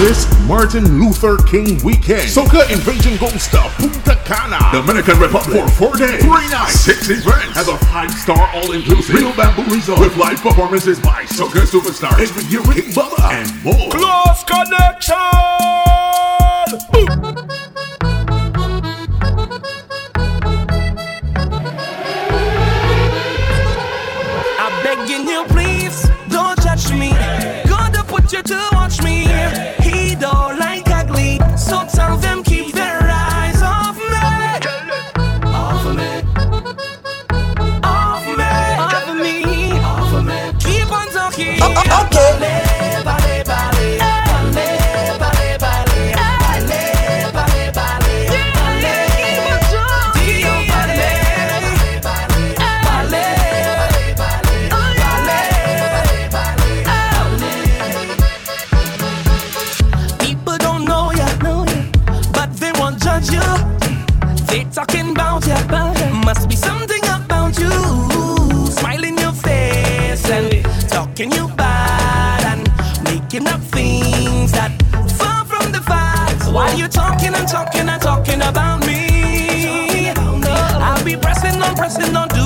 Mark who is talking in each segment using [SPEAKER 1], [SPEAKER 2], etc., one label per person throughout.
[SPEAKER 1] this Martin Luther King weekend. Soca Invasion goes to Punta Cana, Dominican Republic, for four days, three nights, six events, has a five-star all-inclusive real Bamboo Resort with live performances by Soca Superstar every year King Bubba, and more.
[SPEAKER 2] Close connection.
[SPEAKER 3] Begging you, please, don't judge me. Gonna put you to watch me. Some of them
[SPEAKER 4] pressing on.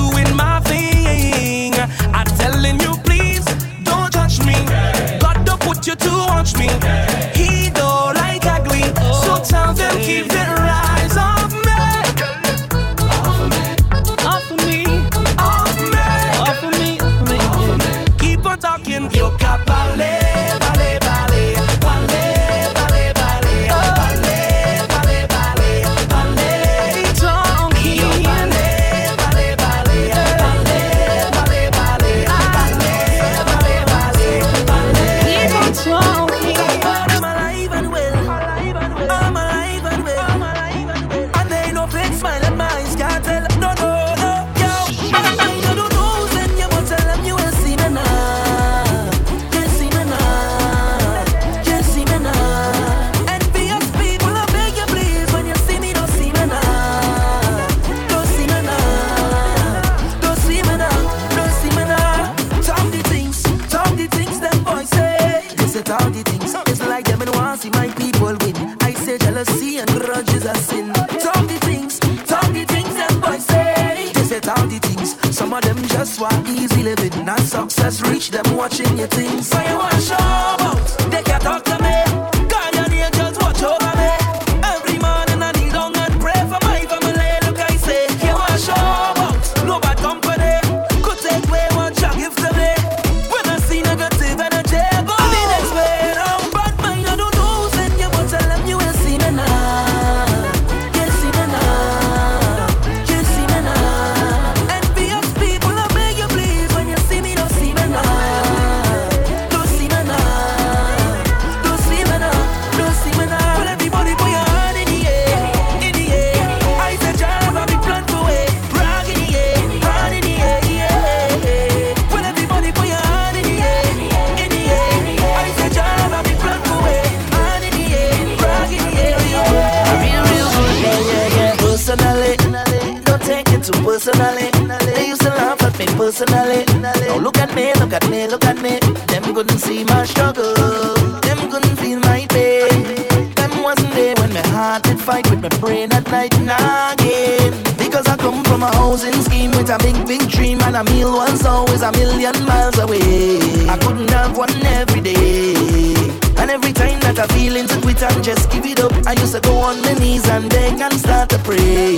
[SPEAKER 4] hearted fight with my brain at night nagging. Because I come from a housing scheme with a big, big dream and a meal once always a million miles away. I couldn't have one every day. And every time that I feel into quit and just give it up, I used to go on my knees and beg and start to pray.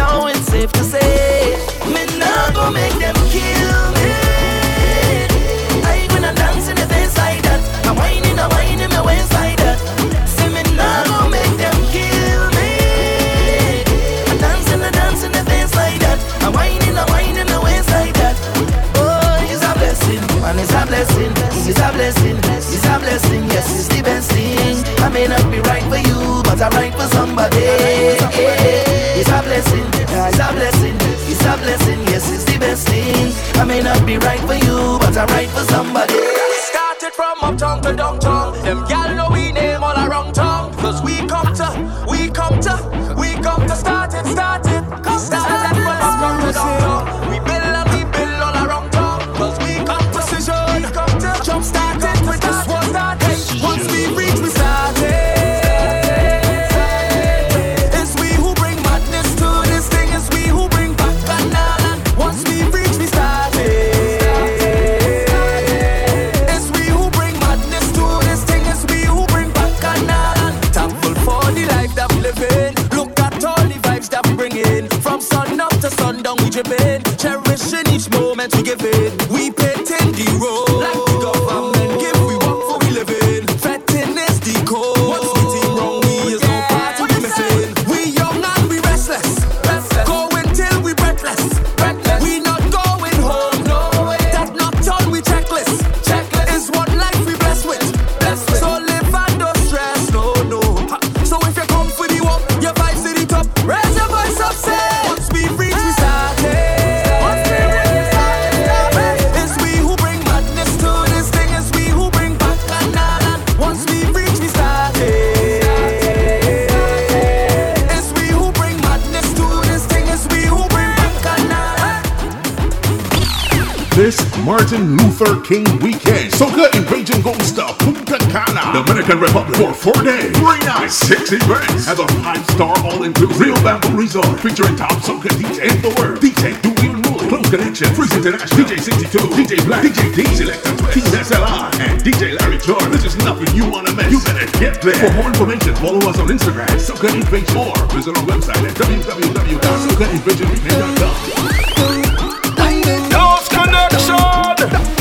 [SPEAKER 4] Now it's safe to say, me not go make them kill me. And it's a blessing, it's a blessing, it's a blessing, yes, it's the best thing. I may not be right for you, but I'm right for somebody. It's a blessing, it's a blessing, it's a blessing, yes, it's the best thing. I may not be right for you, but I'm right for somebody.
[SPEAKER 2] Started from uptown to downtown, them gal to give it
[SPEAKER 1] 13 weekend. Soca Invasion Goldsta, Punta Cana, Dominican Republic for four days. Three nights, six events. As a five-star all-inclusive real bamboo resort featuring top soca DJ in the world. DJ Dewey Moore, Close Connection, Freeze International, DJ 62, DJ Black, DJ D Selector, King SLR, and DJ Larry Jordan. This is nothing you wanna miss. You better get there. For more information, follow us on Instagram at Soca Invasion or visit our website at www.socainvasionreclaim.com.
[SPEAKER 5] Close Connection.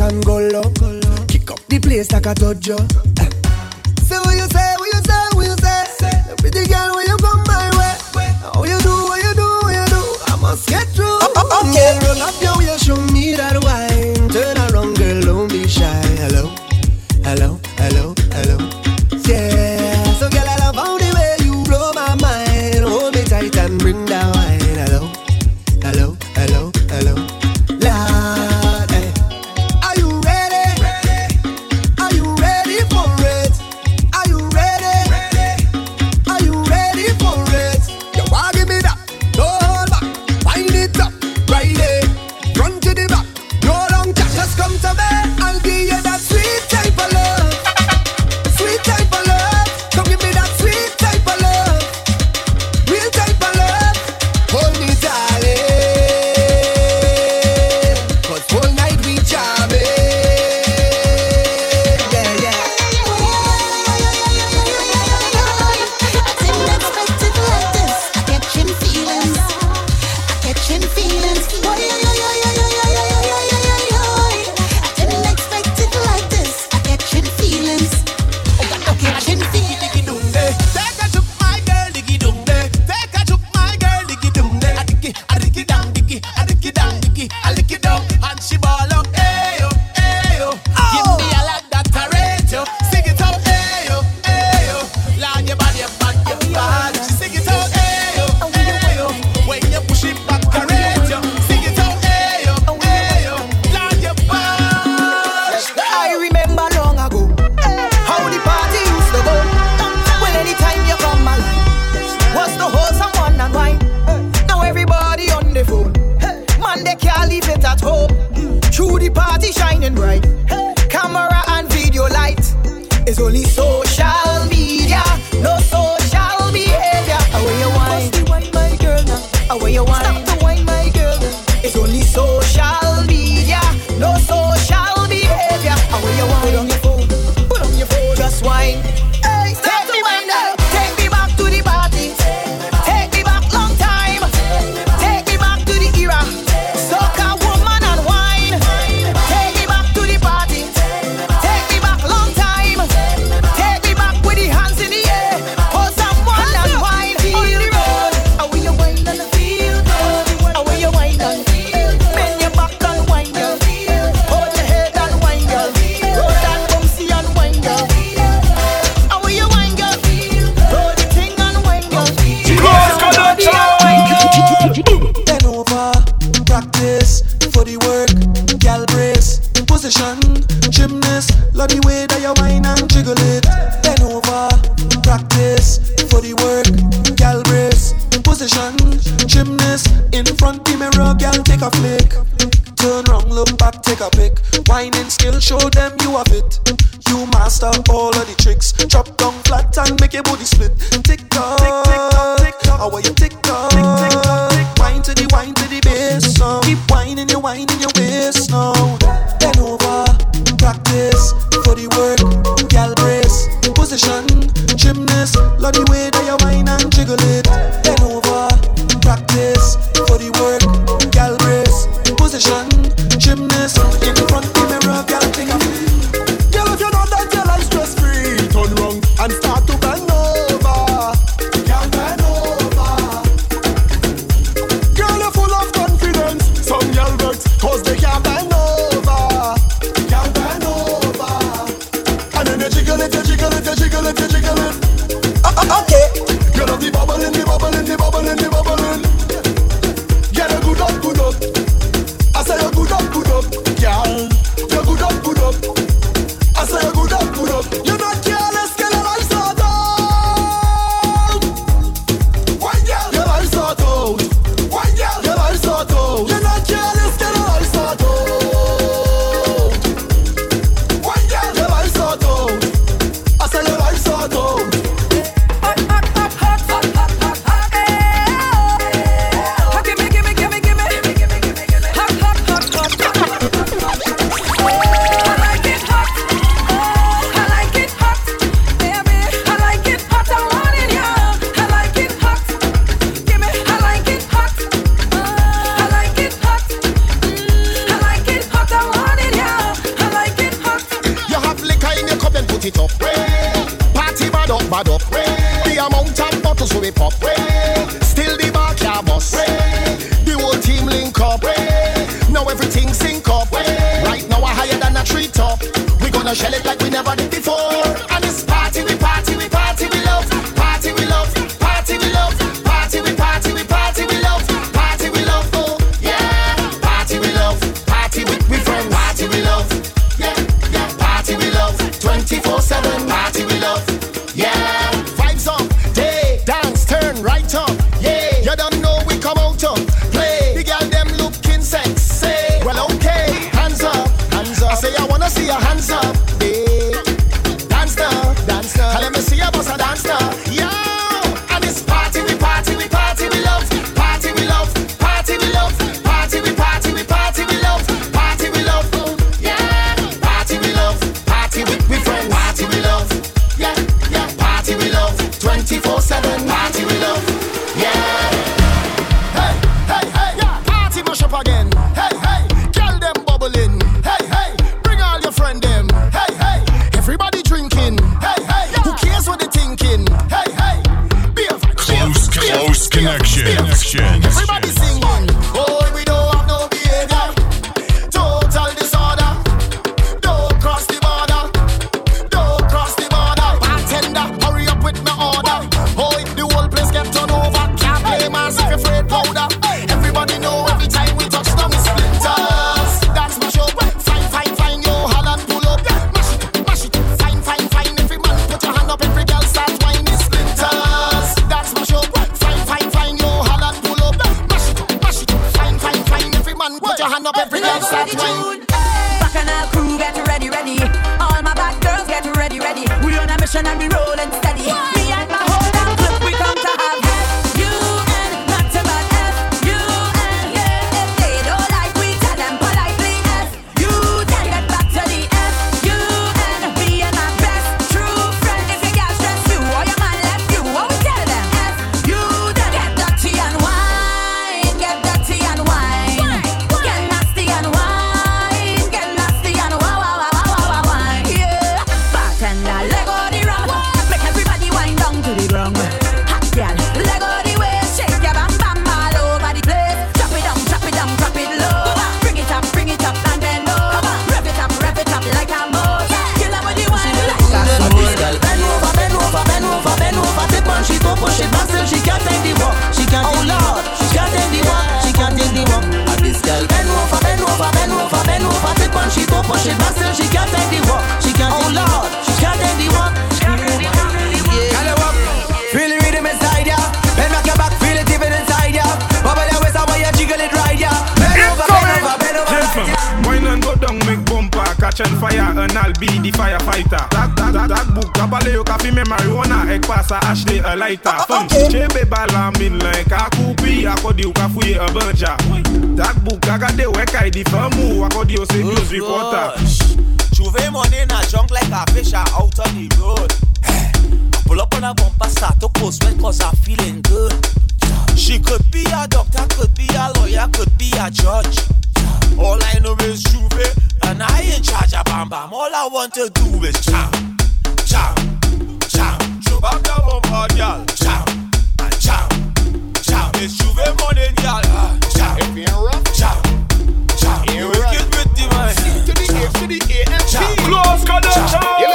[SPEAKER 6] and go low. Kick up the place like a dojo. Everybody
[SPEAKER 7] drinking. Hey, hey. Who cares what they're thinking? Hey, hey. Beer,
[SPEAKER 8] close,
[SPEAKER 7] beer,
[SPEAKER 8] close
[SPEAKER 7] beer,
[SPEAKER 8] connection. connection.
[SPEAKER 2] catch fire and I'll be the firefighter. That, that, that, that book, Kabaleo, Kafi, me marijuana, egg pasa, Ashley, a lighter. Uh, uh, Fun, Chebe Bala, min like a kupi, akodi ukafuye a bunja. That book, agade wekai, di famu, akodi ose news reporter.
[SPEAKER 9] Juve money na junk like a fish out on the road. Eh, pull up on a bumper, start to post sweat cause I'm feeling good. She could be a doctor, could be a lawyer, could be a judge. All I know is juve, and I ain't charge a bam bam. All I want to do is cham, cham, cham. Chop up the bumper, girl. Cham, and cham, cham. It's juve money, girl. Cham, cham, cham. You wicked with the man.
[SPEAKER 7] To the A, to the A, and T.
[SPEAKER 2] Close connection.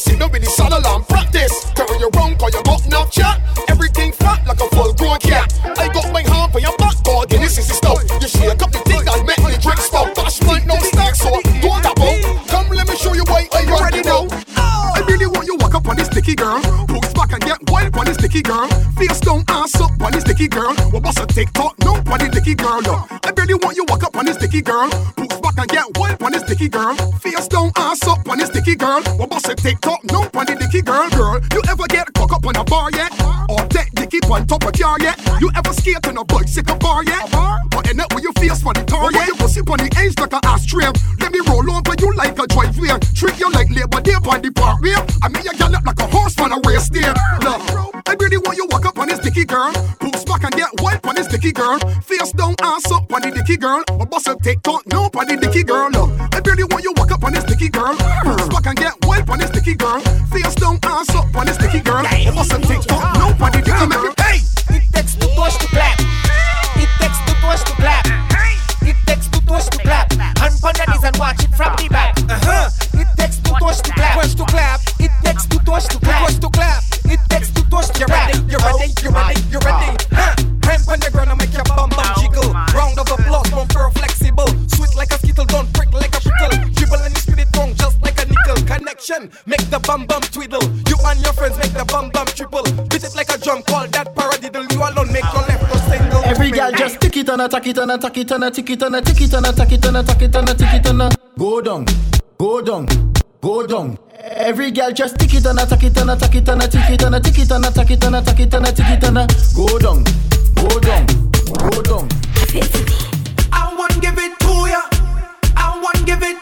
[SPEAKER 7] See, You know, with the all along practice. Carry your own, call your mouth now chat. Everything fat like a full grown cat. I got my hand for your back, girl. this is the stuff. You shake up the thing that make the drink spout. Bash mine, no stack, so don't double. Come, let me show you why I already know. I really want you walk up on this sticky girl. Boots back and get wild on this sticky girl. Face down, ass up on this sticky girl. What boss a TikTok? No, on this sticky girl, no. I really want you walk up on this sticky girl. Boots back and get wild on sticky girl. Face down, ass up on the sticky girl. What about a TikTok? No on the dicky girl, girl. You ever get cock up on a bar yet? Or that dicky on top of car yet? You ever skate on a bike, sick bar yet? Or end up with your face for the tar yet? You pussy on the edge like a ashtray. Let me roll over you like a driveway. Treat you like labor day on the park wheel. I mean, you gallop like a horse on a race there. Look, I really want you walk up on this dicky girl. Pull back and get on this dicky girl. Face down, ass up on the dicky girl. My boss will take talk, no on the dicky girl. No. I barely want you walk up on this dicky girl. First back and get wet on this dicky girl. Face down, ass up on this dicky girl. My boss will take talk,
[SPEAKER 10] tana, taki tana, taki tana, tiki tana, tiki tana, taki tana, taki tana, tiki tana. Go down, go down, go down. Every girl just tiki tana, taki tana, taki tana, tiki tana, tiki tana, taki tana, taki tana, tiki tana. Go down, go down, go down.
[SPEAKER 3] I won't give it to ya. I won't give it.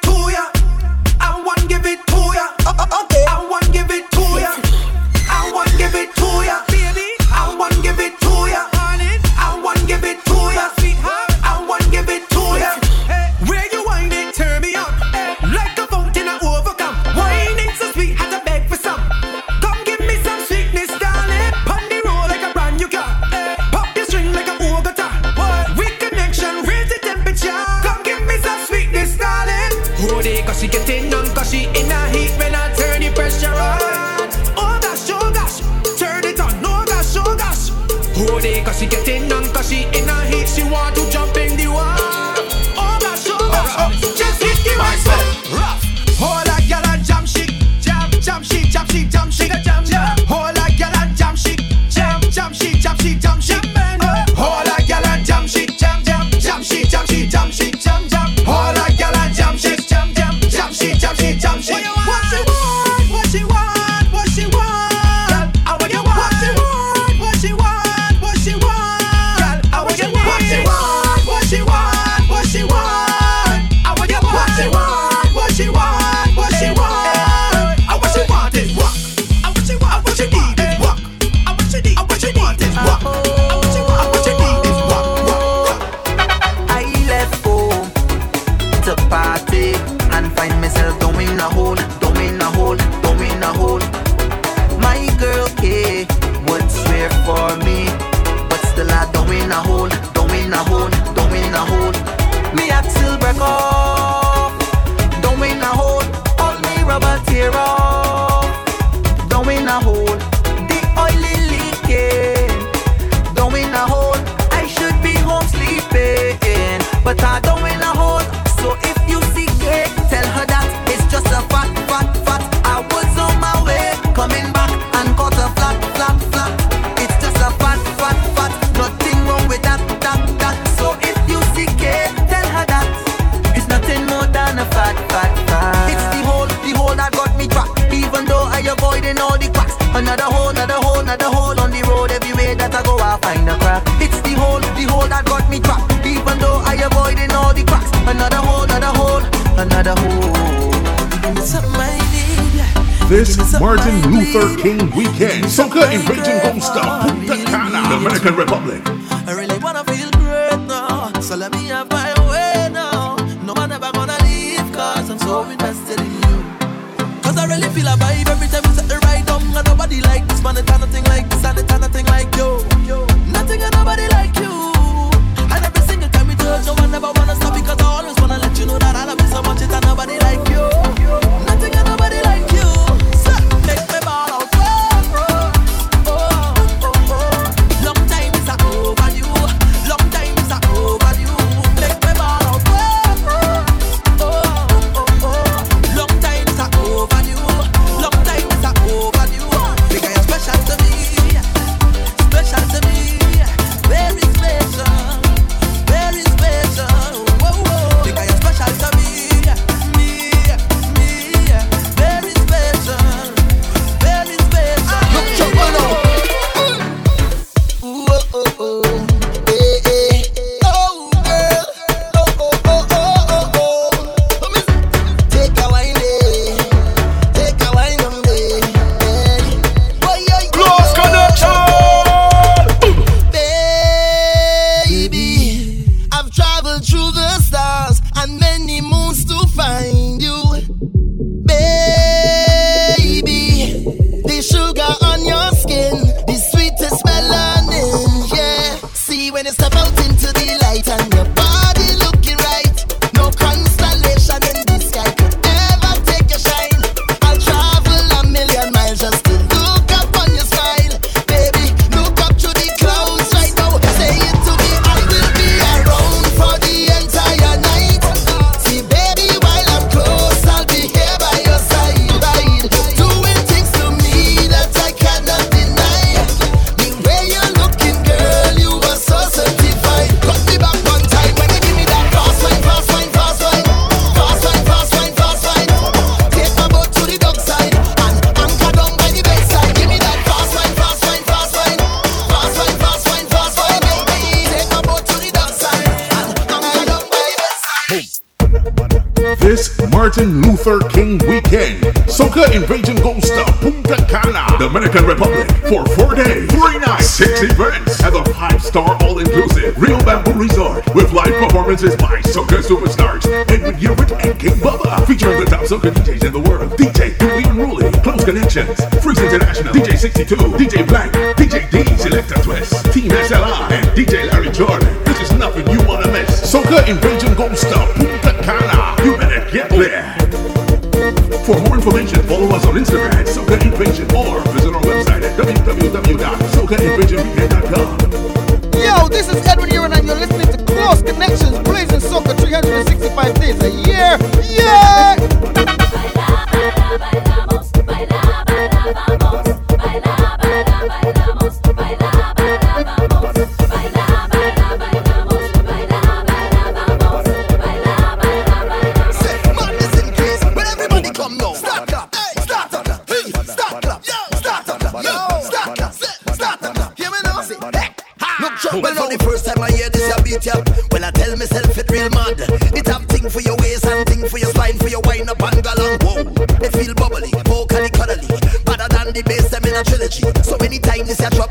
[SPEAKER 11] Don't
[SPEAKER 4] she 13 weekend. Soca Invasion Homestar, Punta Cana, Dominican Republic.
[SPEAKER 12] I really wanna feel great now, so let me have my way now. No one ever gonna leave, cause I'm so invested in you. Cause I really feel a vibe every time you set the right down, nobody like this man, it's nothing like
[SPEAKER 1] Martin Luther King Weekend. Soca Invasion of Punta Cana, Dominican Republic for four days, three nights, six events at the five-star all-inclusive Real Bamboo Resort with live performances by Soca superstars. Edwin Yearwood and King Bubba, featuring the top Soca DJs in the world. DJ Julian Ruley, Close Connections, Freeze International, DJ 62, DJ Black, DJ D, Selecta Twist, Team SLR, and DJ Larry Jordan. This is nothing you wanna miss. Soca Invasion of Punta there. For more information, follow us on Instagram at Soca Invasion or visit our website at www.socainvasionmedia.com.
[SPEAKER 8] Yo, this is Edwin Yearwood and you're listening to Close Connections, blazing soca 365 days a year. Yeah!
[SPEAKER 13] se a tua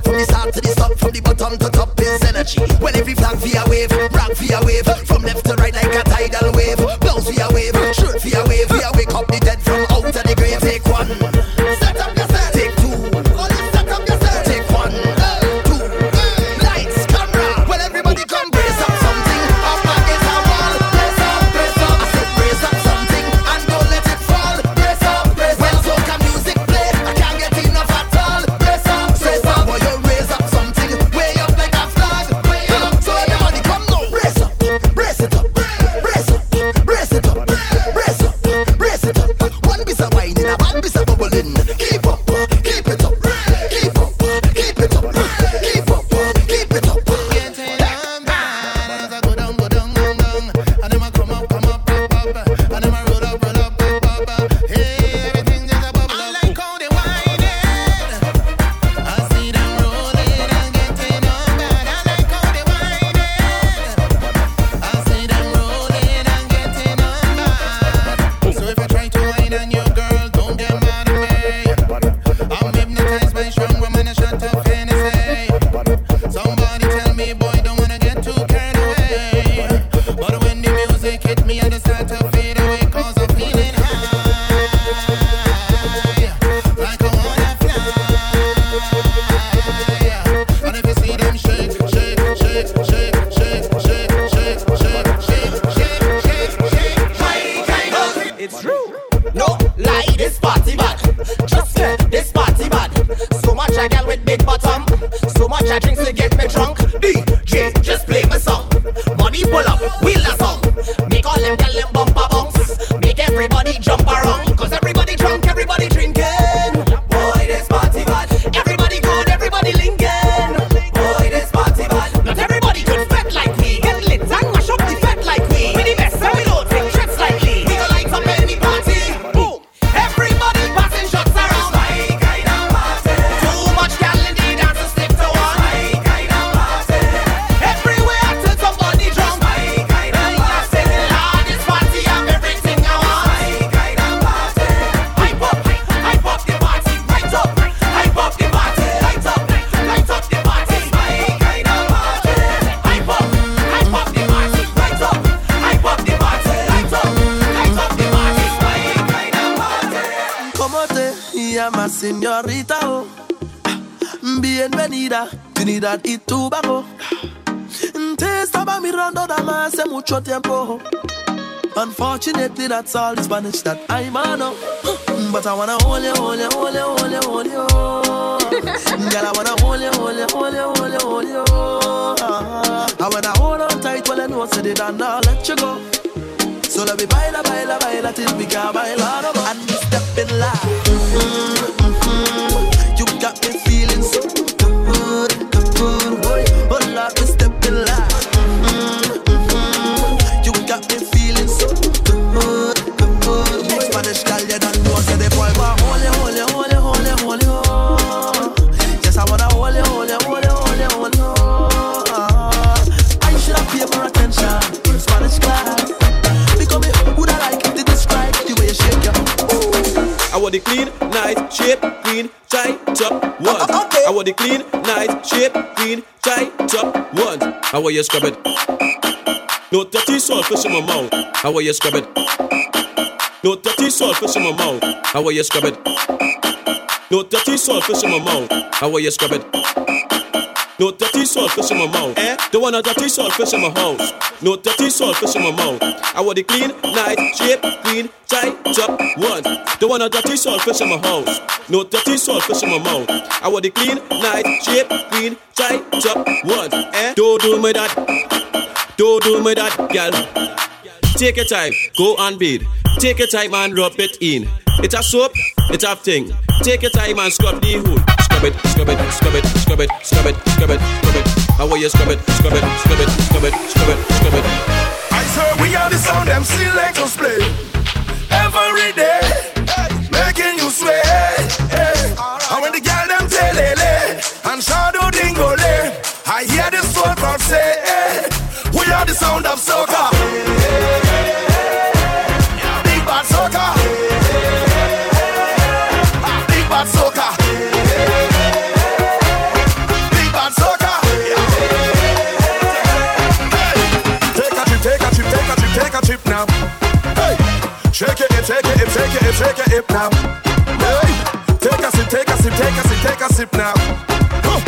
[SPEAKER 13] that felicidad y tu Taste of a
[SPEAKER 4] mirando dama hace mucho tiempo. Unfortunately, that's all the Spanish that I know. But I wanna hold you, hold you, hold you, hold you, hold you. Girl, I wanna hold you, hold you, hold you, hold you, hold you. I wanna hold on tight while I know I said it and I'll let you go. So let me baila, baila, baila till we can baila. And we step in line. The
[SPEAKER 14] clean, nice, shape, clean, tight top, one. How are you scrub it? No dirty fish in my mouth. How are you scrub it? No dirty fish in my mouth. How are you scrub it? No dirty fish in my mouth. How are you scrub it? No dirty salt fish in my mouth. Eh? Don't want a dirty salt fish in my house. No dirty salt fish in my mouth. I want the clean, nice, shape, clean, tight up ones. Don't want a dirty salt fish in my house. No dirty salt fish in my mouth. I want the clean, nice, shape, clean, tight up ones. Eh? Don't do me that. Don't do me that, girl. Take your time, go and bathe. Take your time and rub it in. It's a soap, it's a thing. Take your time and scrub the hood. Scrub it, scrub it, scrub it, scrub it, scrub it, scrub it, scrub it. How are you scrub it, scrub it, scrub it, scrub it, scrub it, scrub it.
[SPEAKER 15] I swear we are the sound them selectors play every day, making you sweat. And when the girl them telele and shadow dingole, I hear the soul crowd say, we are the sound of soca. Take it, take hip now. Hey, take a sip, take a sip, take a sip, take a sip now. Huh.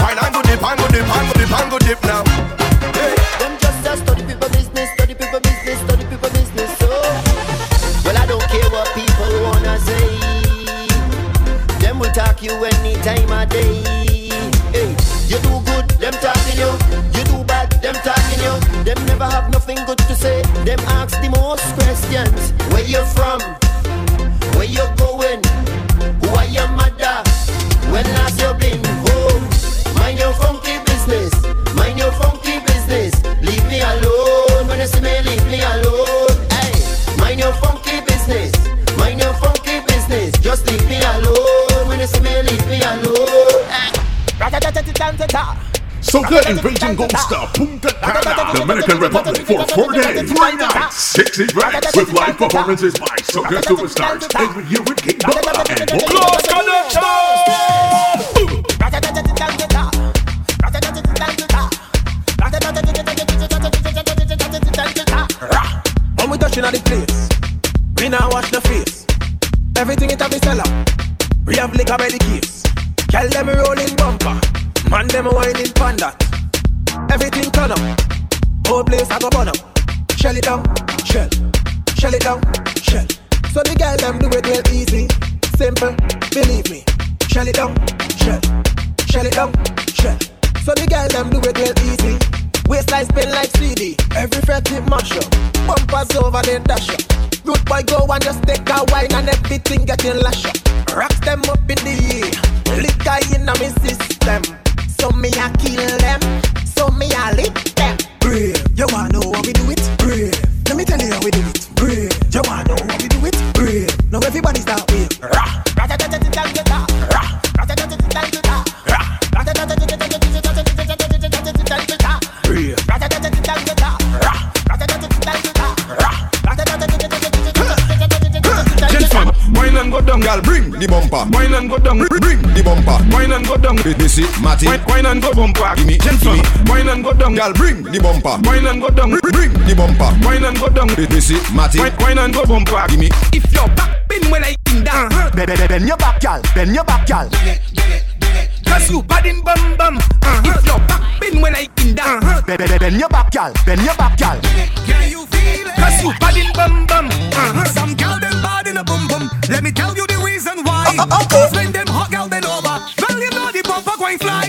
[SPEAKER 15] Pine and go dip, and go dip, and go dip, and dip now. Hey.
[SPEAKER 16] Them just a study people business, study people business, study people business. So, well, I don't care what people wanna say. Them will talk you any time of day. Hey, you do good, them talking you. You do bad, them talking you. Them never have nothing good to say. Them ask the most questions. Where you from? Where you going?
[SPEAKER 1] Soca Invasion Gold Star Punta Cana, Dominican Republic for four days, three nights, six events with live performances by Soca superstars every year with King Bubba and more.
[SPEAKER 6] When we touching at the place, we now wash the face. Everything it have is sell out. We have liquor by the case. Tell them rolling bumper, man them whining panda. Everything turn up, whole place I go burn up. Shell it down, shell, shell it down, shell. So the girl them do it real easy, simple, believe me. Shell it down, shell, shell it down, shell. So the girl them do it real easy. Waistline spin like CD, every fret it mash up. Bumpers over the dash up. Good boy go and just take a wine and everything getting lash up. Rocks them up in the air, liquor in my system. So me a kill them, so me a lick them. Brave, you wanna know how we do it? Brave, let me tell you how we do it. Brave, you wanna know how we do it? Brave, now everybody
[SPEAKER 15] the bumper. Wine and go down. Bring the bumper. Wine and go down. This is Matty. Wine, wine and go bumper. Give me, gentlemen. Wine and go down, girl. Bring the bumper. Wine and go down. Bring the bumper. Wine and go down. This is Matty. Wine, wine and go bumper. Give me.
[SPEAKER 6] If you're back pin when I in down,
[SPEAKER 17] Bend, bend, bend your back, girl. Bend your back, girl.
[SPEAKER 6] cause you bad in bum bum. Uh-huh. If you're back pin when I in down,
[SPEAKER 17] Bend, bend, bend your back, girl. Bend your back, girl.
[SPEAKER 6] can you feel it? Cause you bad in bum bum. Uh-huh. Some girl them bad in a bum bum. Let me tell reason why. Cause when them hot girl then over, well you know the bumper going fly.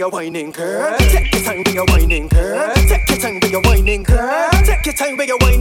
[SPEAKER 6] do your whining, girl. Take your time, do your whining, girl. Take your time, do your whining, girl. Take your time, do your whining.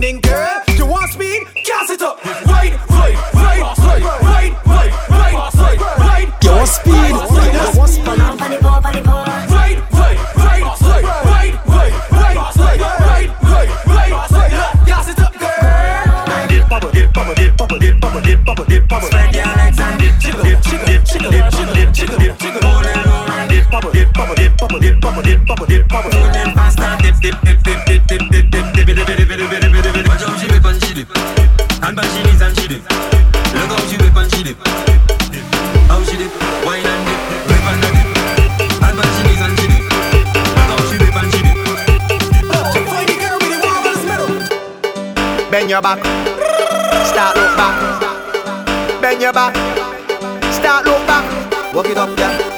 [SPEAKER 6] your
[SPEAKER 18] back,
[SPEAKER 6] start look back. Bend your back, start look back. Walk it up, yeah.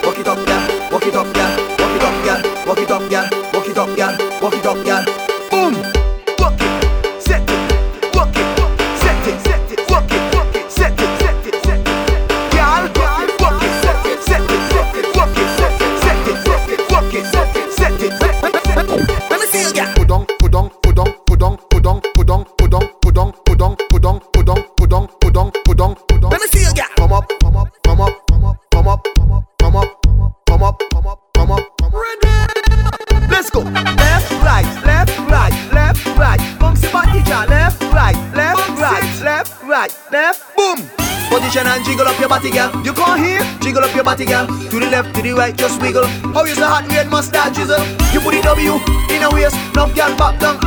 [SPEAKER 6] left to the right, just wiggle. Oh, How is the hot red mustard drizzle? You put the W in a waist, now girl pop down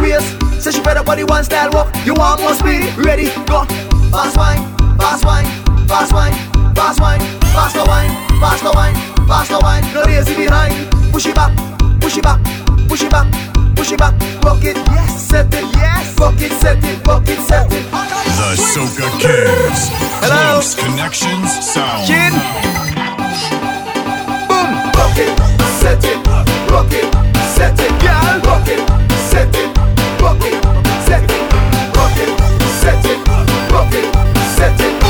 [SPEAKER 6] waist. Say she better body one style walk. You want more speed? Ready? Go. Fast wine, fast wine, fast wine, fast wine, fast wine, fast wine, fast wine. No lazy behind. Push it back, push it back, push it back, push it back. Rock it, yes, set it, yes, rock it, set it, rock it, set it.
[SPEAKER 19] The Soca Kings.
[SPEAKER 6] Hello.
[SPEAKER 19] Close connections sound.
[SPEAKER 6] Chin. rock it, set it, rock it, set it, girl. Rock it, set it, rock it, set it, rock it, set it, rock it, set it.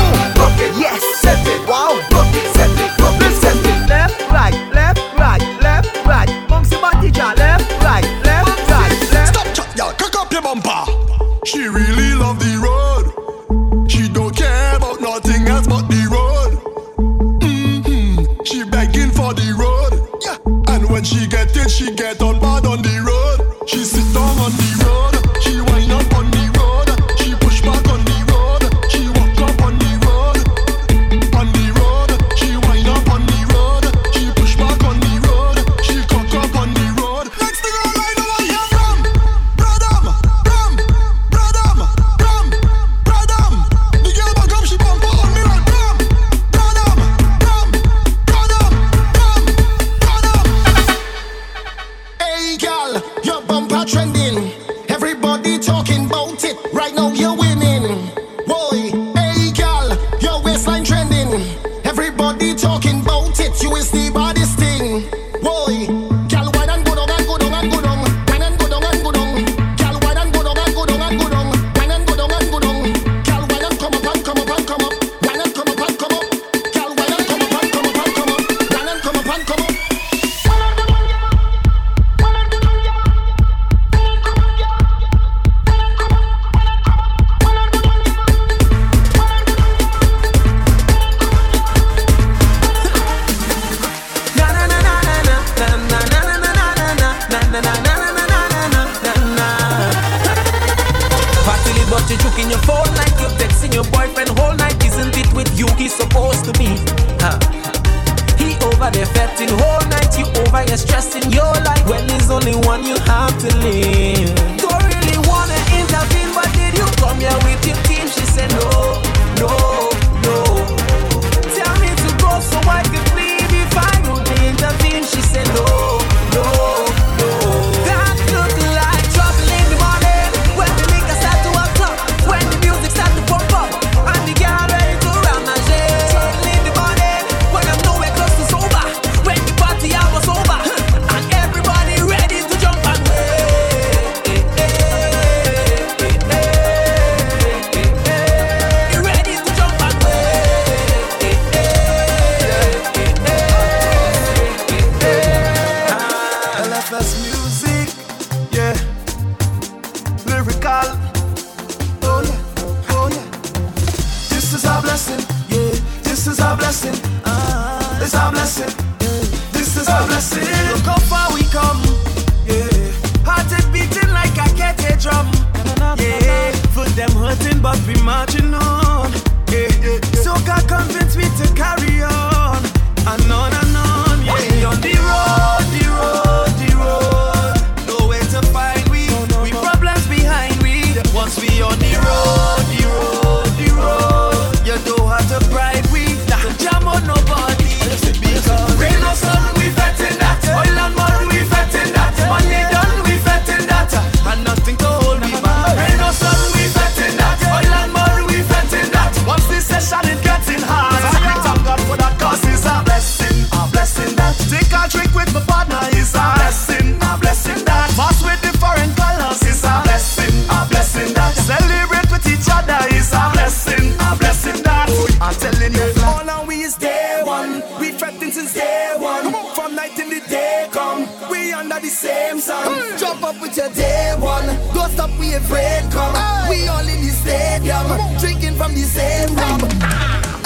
[SPEAKER 20] same song.
[SPEAKER 21] Jump up with your day one. Don't stop we friend come. Aye. We all in the stadium, drinking from the same rum.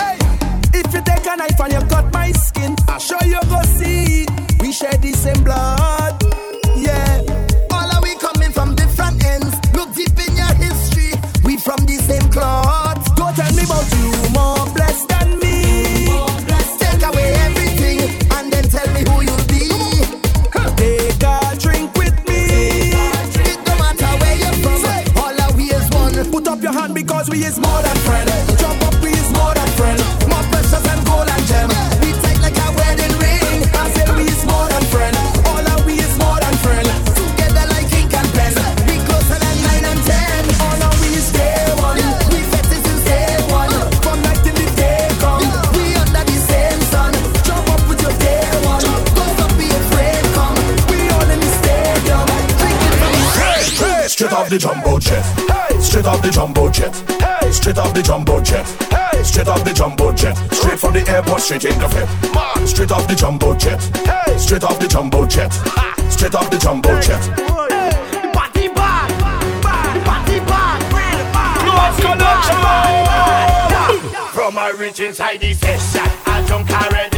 [SPEAKER 21] Hey.
[SPEAKER 20] If you take a knife and you cut my skin, I sure you go see. We share the same blood.
[SPEAKER 22] Straight off the jumbo jet. Hey, straight off the jumbo jet. Hey, straight off the jumbo jet. Straight from the airport, straight in the fit. Straight off the jumbo jet. Hey, straight off the jumbo jet. Ha, straight off the jumbo jet.
[SPEAKER 20] The party bad, bad, party bad, real bad. Close connection.
[SPEAKER 23] From my rich inside the session, I don't care.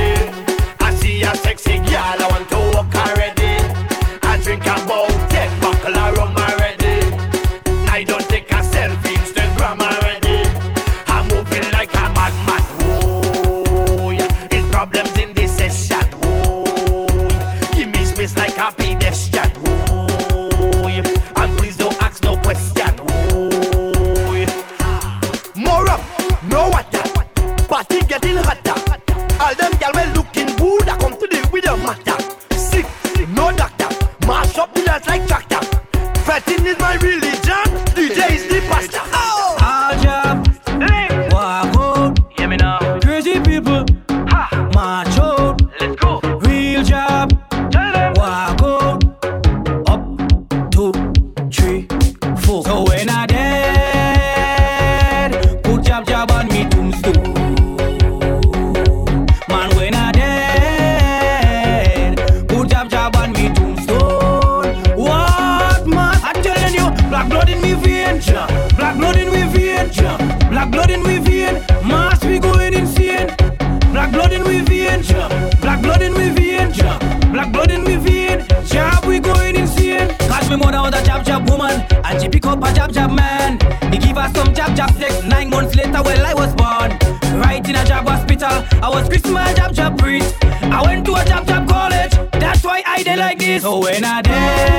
[SPEAKER 23] all them girl well looking good. I come to the with the matter.
[SPEAKER 15] When I dance.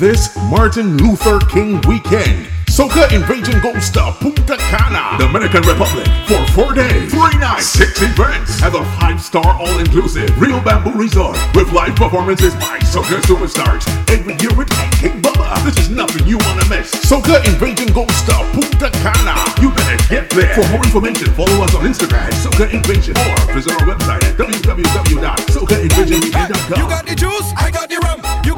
[SPEAKER 15] This
[SPEAKER 1] Martin Luther King weekend. Soca Invasion goes to Punta Cana, Dominican Republic for four days, three nights, six events at the five-star all-inclusive Real Bamboo Resort with live performances by Soca superstars Edwin Yearwood and King Bubba. This is nothing you wanna miss. Soca Invasion goes to Punta Cana. You better get there. For more information, follow us on Instagram at Soca Invasion or visit our website at.
[SPEAKER 17] You got the juice, I got the rum. You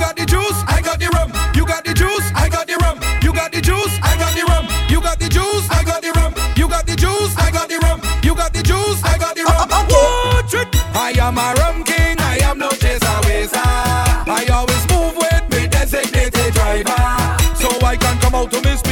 [SPEAKER 17] juice, I got the rum. You got the juice, I got the rum. Whoa, trick. I am a rum king, I am no chaser waster. I always move with me designated driver. So I can come out to. Drink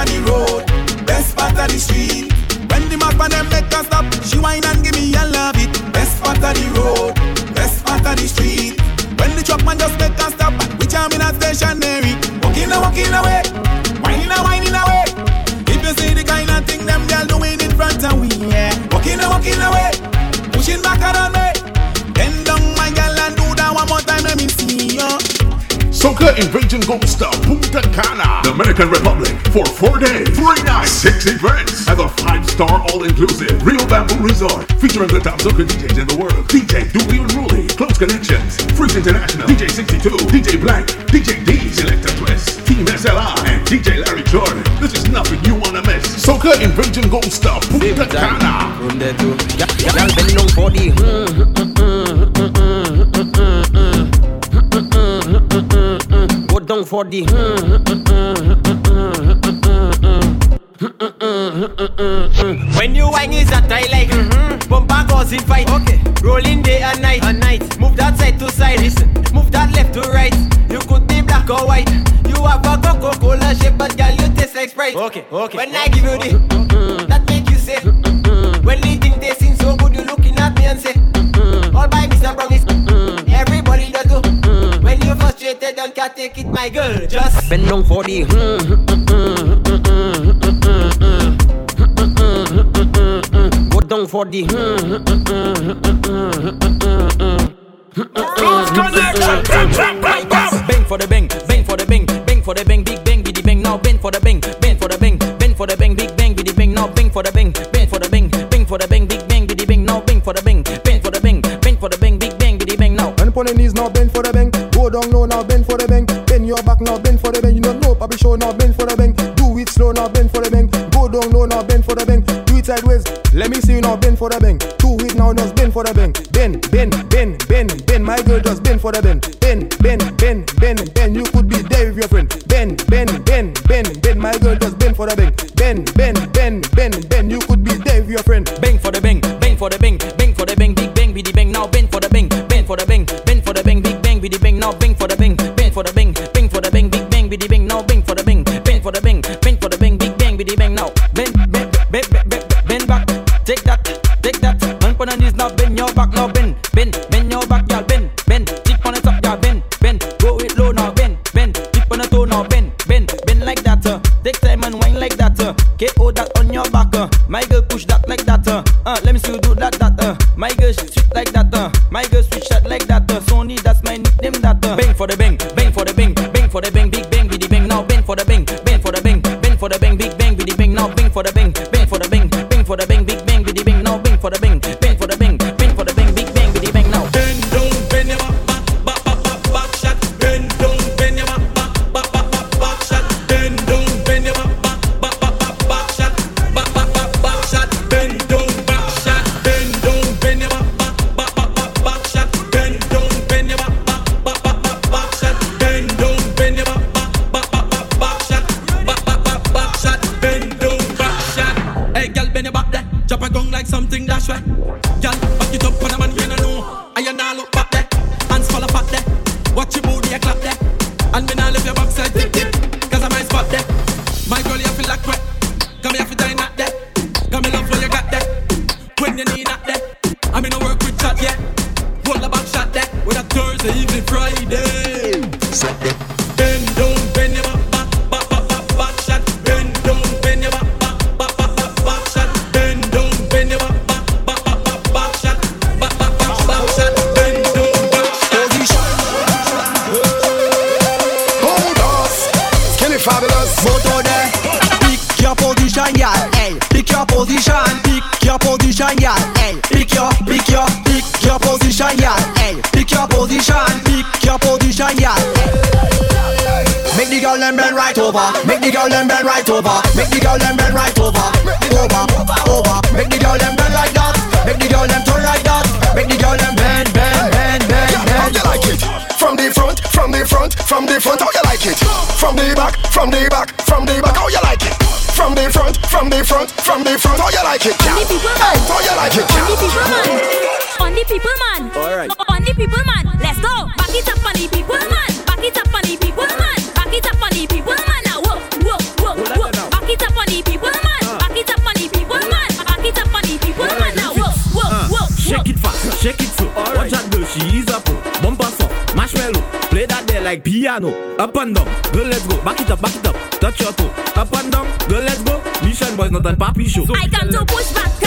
[SPEAKER 9] of the road, best part of the street. When the map and them make us stop, she whine and give me a love it. Best part of the road, best part of the street. When the truck man just make us stop, we jam in a stationary. Walking a walking away, whining a whining away. If you see the kind of thing them girl doing in front of we, yeah. Walking a walking away, pushing back around me. Bend down my girl and do that one more time, let me see you.
[SPEAKER 1] Soca Invasion goes to Punta Cana, Dominican Republic for four days, three nights, six events at the five-star all-inclusive Real Bamboo Resort, featuring the top soca DJs in the world: DJ Dooley Unruly, Close Connections, Freeze International, DJ 62, DJ Blank, DJ D, Selector Twist, Team SLI, and DJ Larry Jordan. This is nothing you wanna miss. Soca Invasion goes to Punta Cana.
[SPEAKER 24] From there too. Yeah, yeah, girl bend down for the. mm, mm, mm, mm, mm, mm, mm, mm, mm. Go down for mm.
[SPEAKER 25] When you whine, is a tie like mm-hmm. Bumper causing fight okay. Rolling day and night. and night Move that side to side Listen. Move that left to right You could be black or white You have a Coca-Cola shape But girl you taste like Sprite okay. Okay. When I give you the mm-hmm. That make you say mm-hmm. When the thing tasting so good You looking at me and say mm-hmm. All by Mr. Brown mm-hmm. Everybody does do mm-hmm. When you frustrated Don't can take it my girl Just Bend down for the mm-hmm. mm-hmm. song for the. Bang for the bang, bang for the bang, bang for the bang, big bang, biddy bang. Now bang for the bang, bang for the bang, bang for the bang, big bang, biddy bang. Now bang for the bang, bang for the bang, bang for the bang, big bang, biddy bang. Now bang for the bang, bang for the bang, bang for the bang, big bang, biddy bang. Now.
[SPEAKER 26] And upon the knees now bend for the bang, go down low now bend for the bang, bend your back now bend for the bang. You don't know, Papi show now bend for the bang, do it slow now bend for the bang, go down low now bend for the bang sideways. Let me see you now, bend for the bend. Two hit now, just bend for the bend. Bend, bend, bend, bend, bend. My girl, just bend for the bend. Bend, bend, bend, bend, bend. You could be there with your friend. Bend, bend, bend, bend, bend. My girl, just bend for the bend. Bend, bend, bend, bend, bend. You could be there with your friend.
[SPEAKER 25] Bang for the bang, bang for the bang. back no me not. I'm in work with chat yet. Roll a back shot that with a Thursday even Friday.
[SPEAKER 4] right over. Make the girl them bend right over. Make the girl them bend right over. Over, over. over, Make the girl them bend like that. Make the girl them turn like that. Make the girl them bend, bend, bend, bend, bend.
[SPEAKER 2] How you like it? From the front, from the front, from the front. How you like it? From the back, from the back, from the back. How you like it? From the front, from the front, from the front. How you like it?
[SPEAKER 8] Only people man.
[SPEAKER 2] How you like it?
[SPEAKER 8] Only people man. the people man.
[SPEAKER 2] All
[SPEAKER 8] right. the people man. Let's go. Back it up.
[SPEAKER 10] like piano. Up and down, girl, let's go. Back it up, back it up. Touch your toe. Up and down, girl, let's go. Mission boys, not a papi show.
[SPEAKER 8] I come to push back.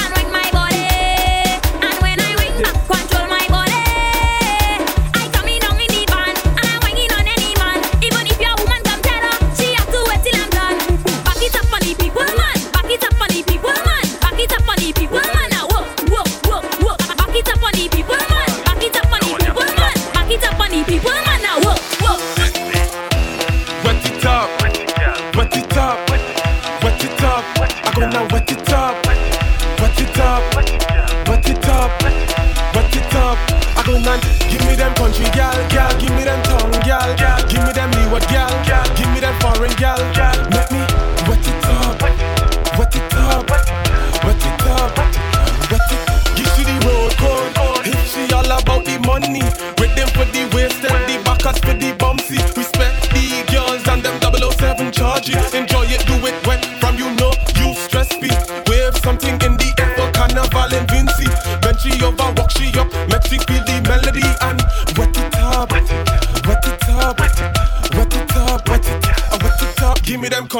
[SPEAKER 2] Gal, gal, give me them tongue, gal, gal, give me them leeward, gal, gal, give me them foreign, gal.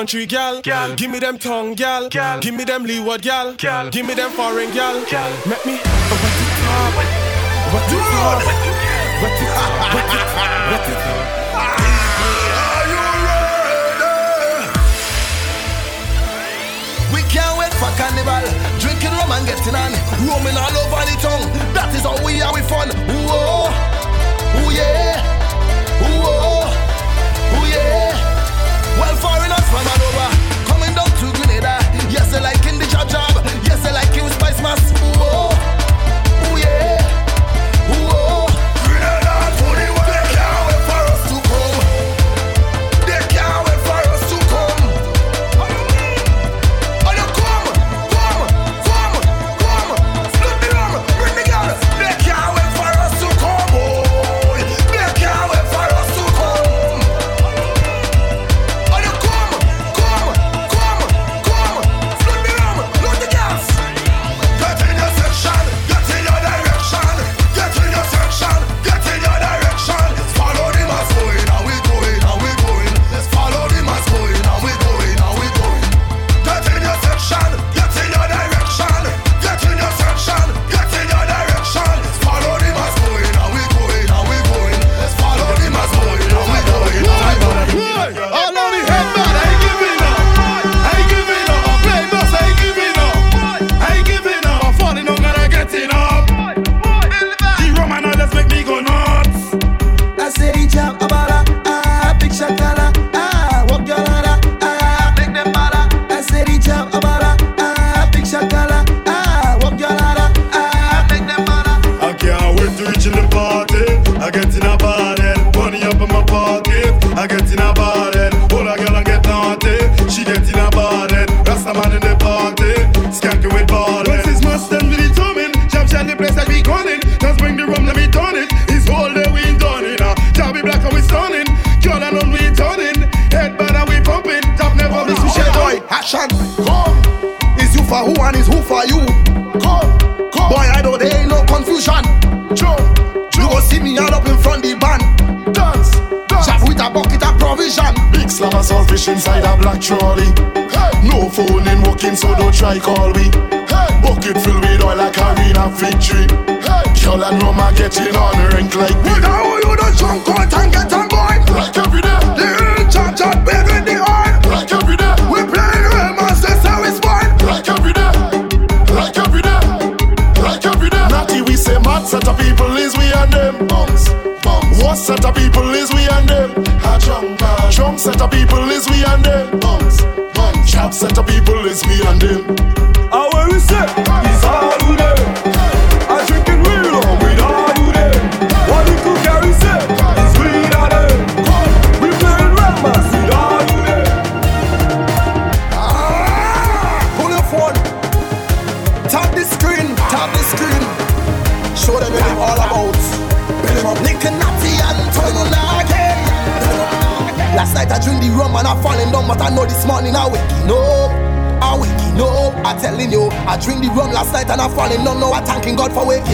[SPEAKER 27] country gal, gal. give me them tongue gal, gal. give me them leeward gal, gal. give me them foreign gal, gal. make me wet it up, wet it up, wet it up, wet it up, wet it up.
[SPEAKER 20] Are you ready? We
[SPEAKER 17] can't wait
[SPEAKER 20] for
[SPEAKER 27] carnival, drinking rum
[SPEAKER 20] and getting on, roaming all over.
[SPEAKER 1] away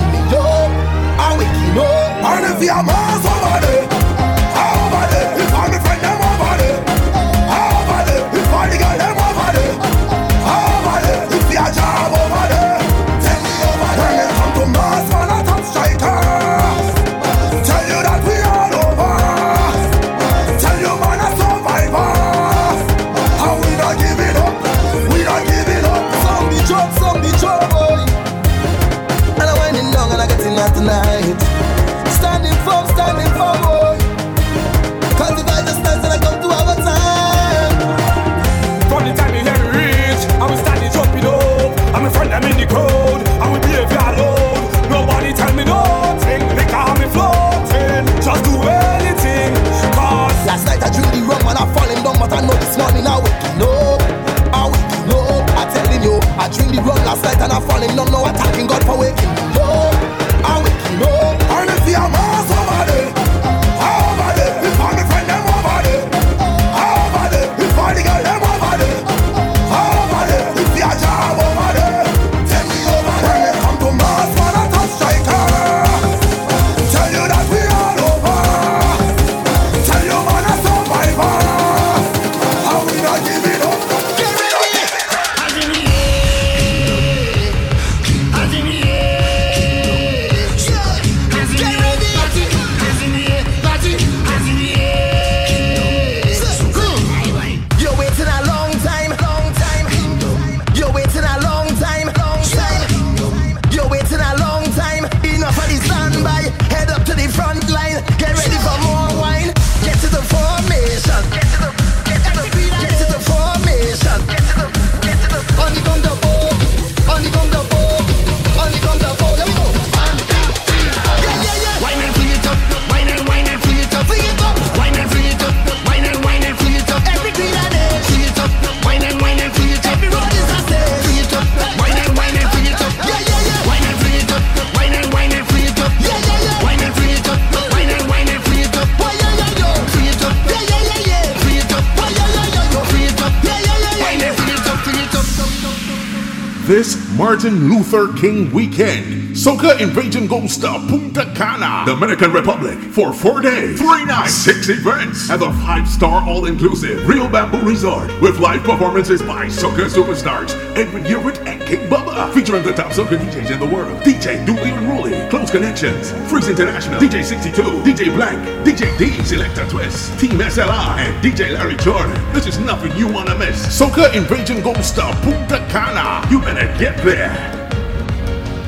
[SPEAKER 1] 13 weekend. Soca Invasion goes to Punta Cana, Dominican Republic for four days, three nights, six events at the five star all inclusive Real Bamboo Resort with live performances by Soca superstars. Edwin Yearwood and King Bubba, featuring the top Soca DJs in the world. DJ Dooley and Ruley, Close Connections, Freeze International, DJ 62, DJ Blank, DJ D, Selector Twist, Team SLR, and DJ Larry Jordan. This is nothing you wanna miss. Soca Invasion goes to Punta Cana. You better get there.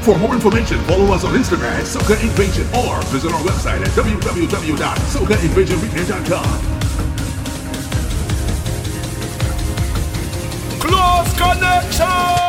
[SPEAKER 1] For more information, follow us on Instagram at Soca Invasion or visit our website at www.socainvasionweekend.com.
[SPEAKER 17] Close connection.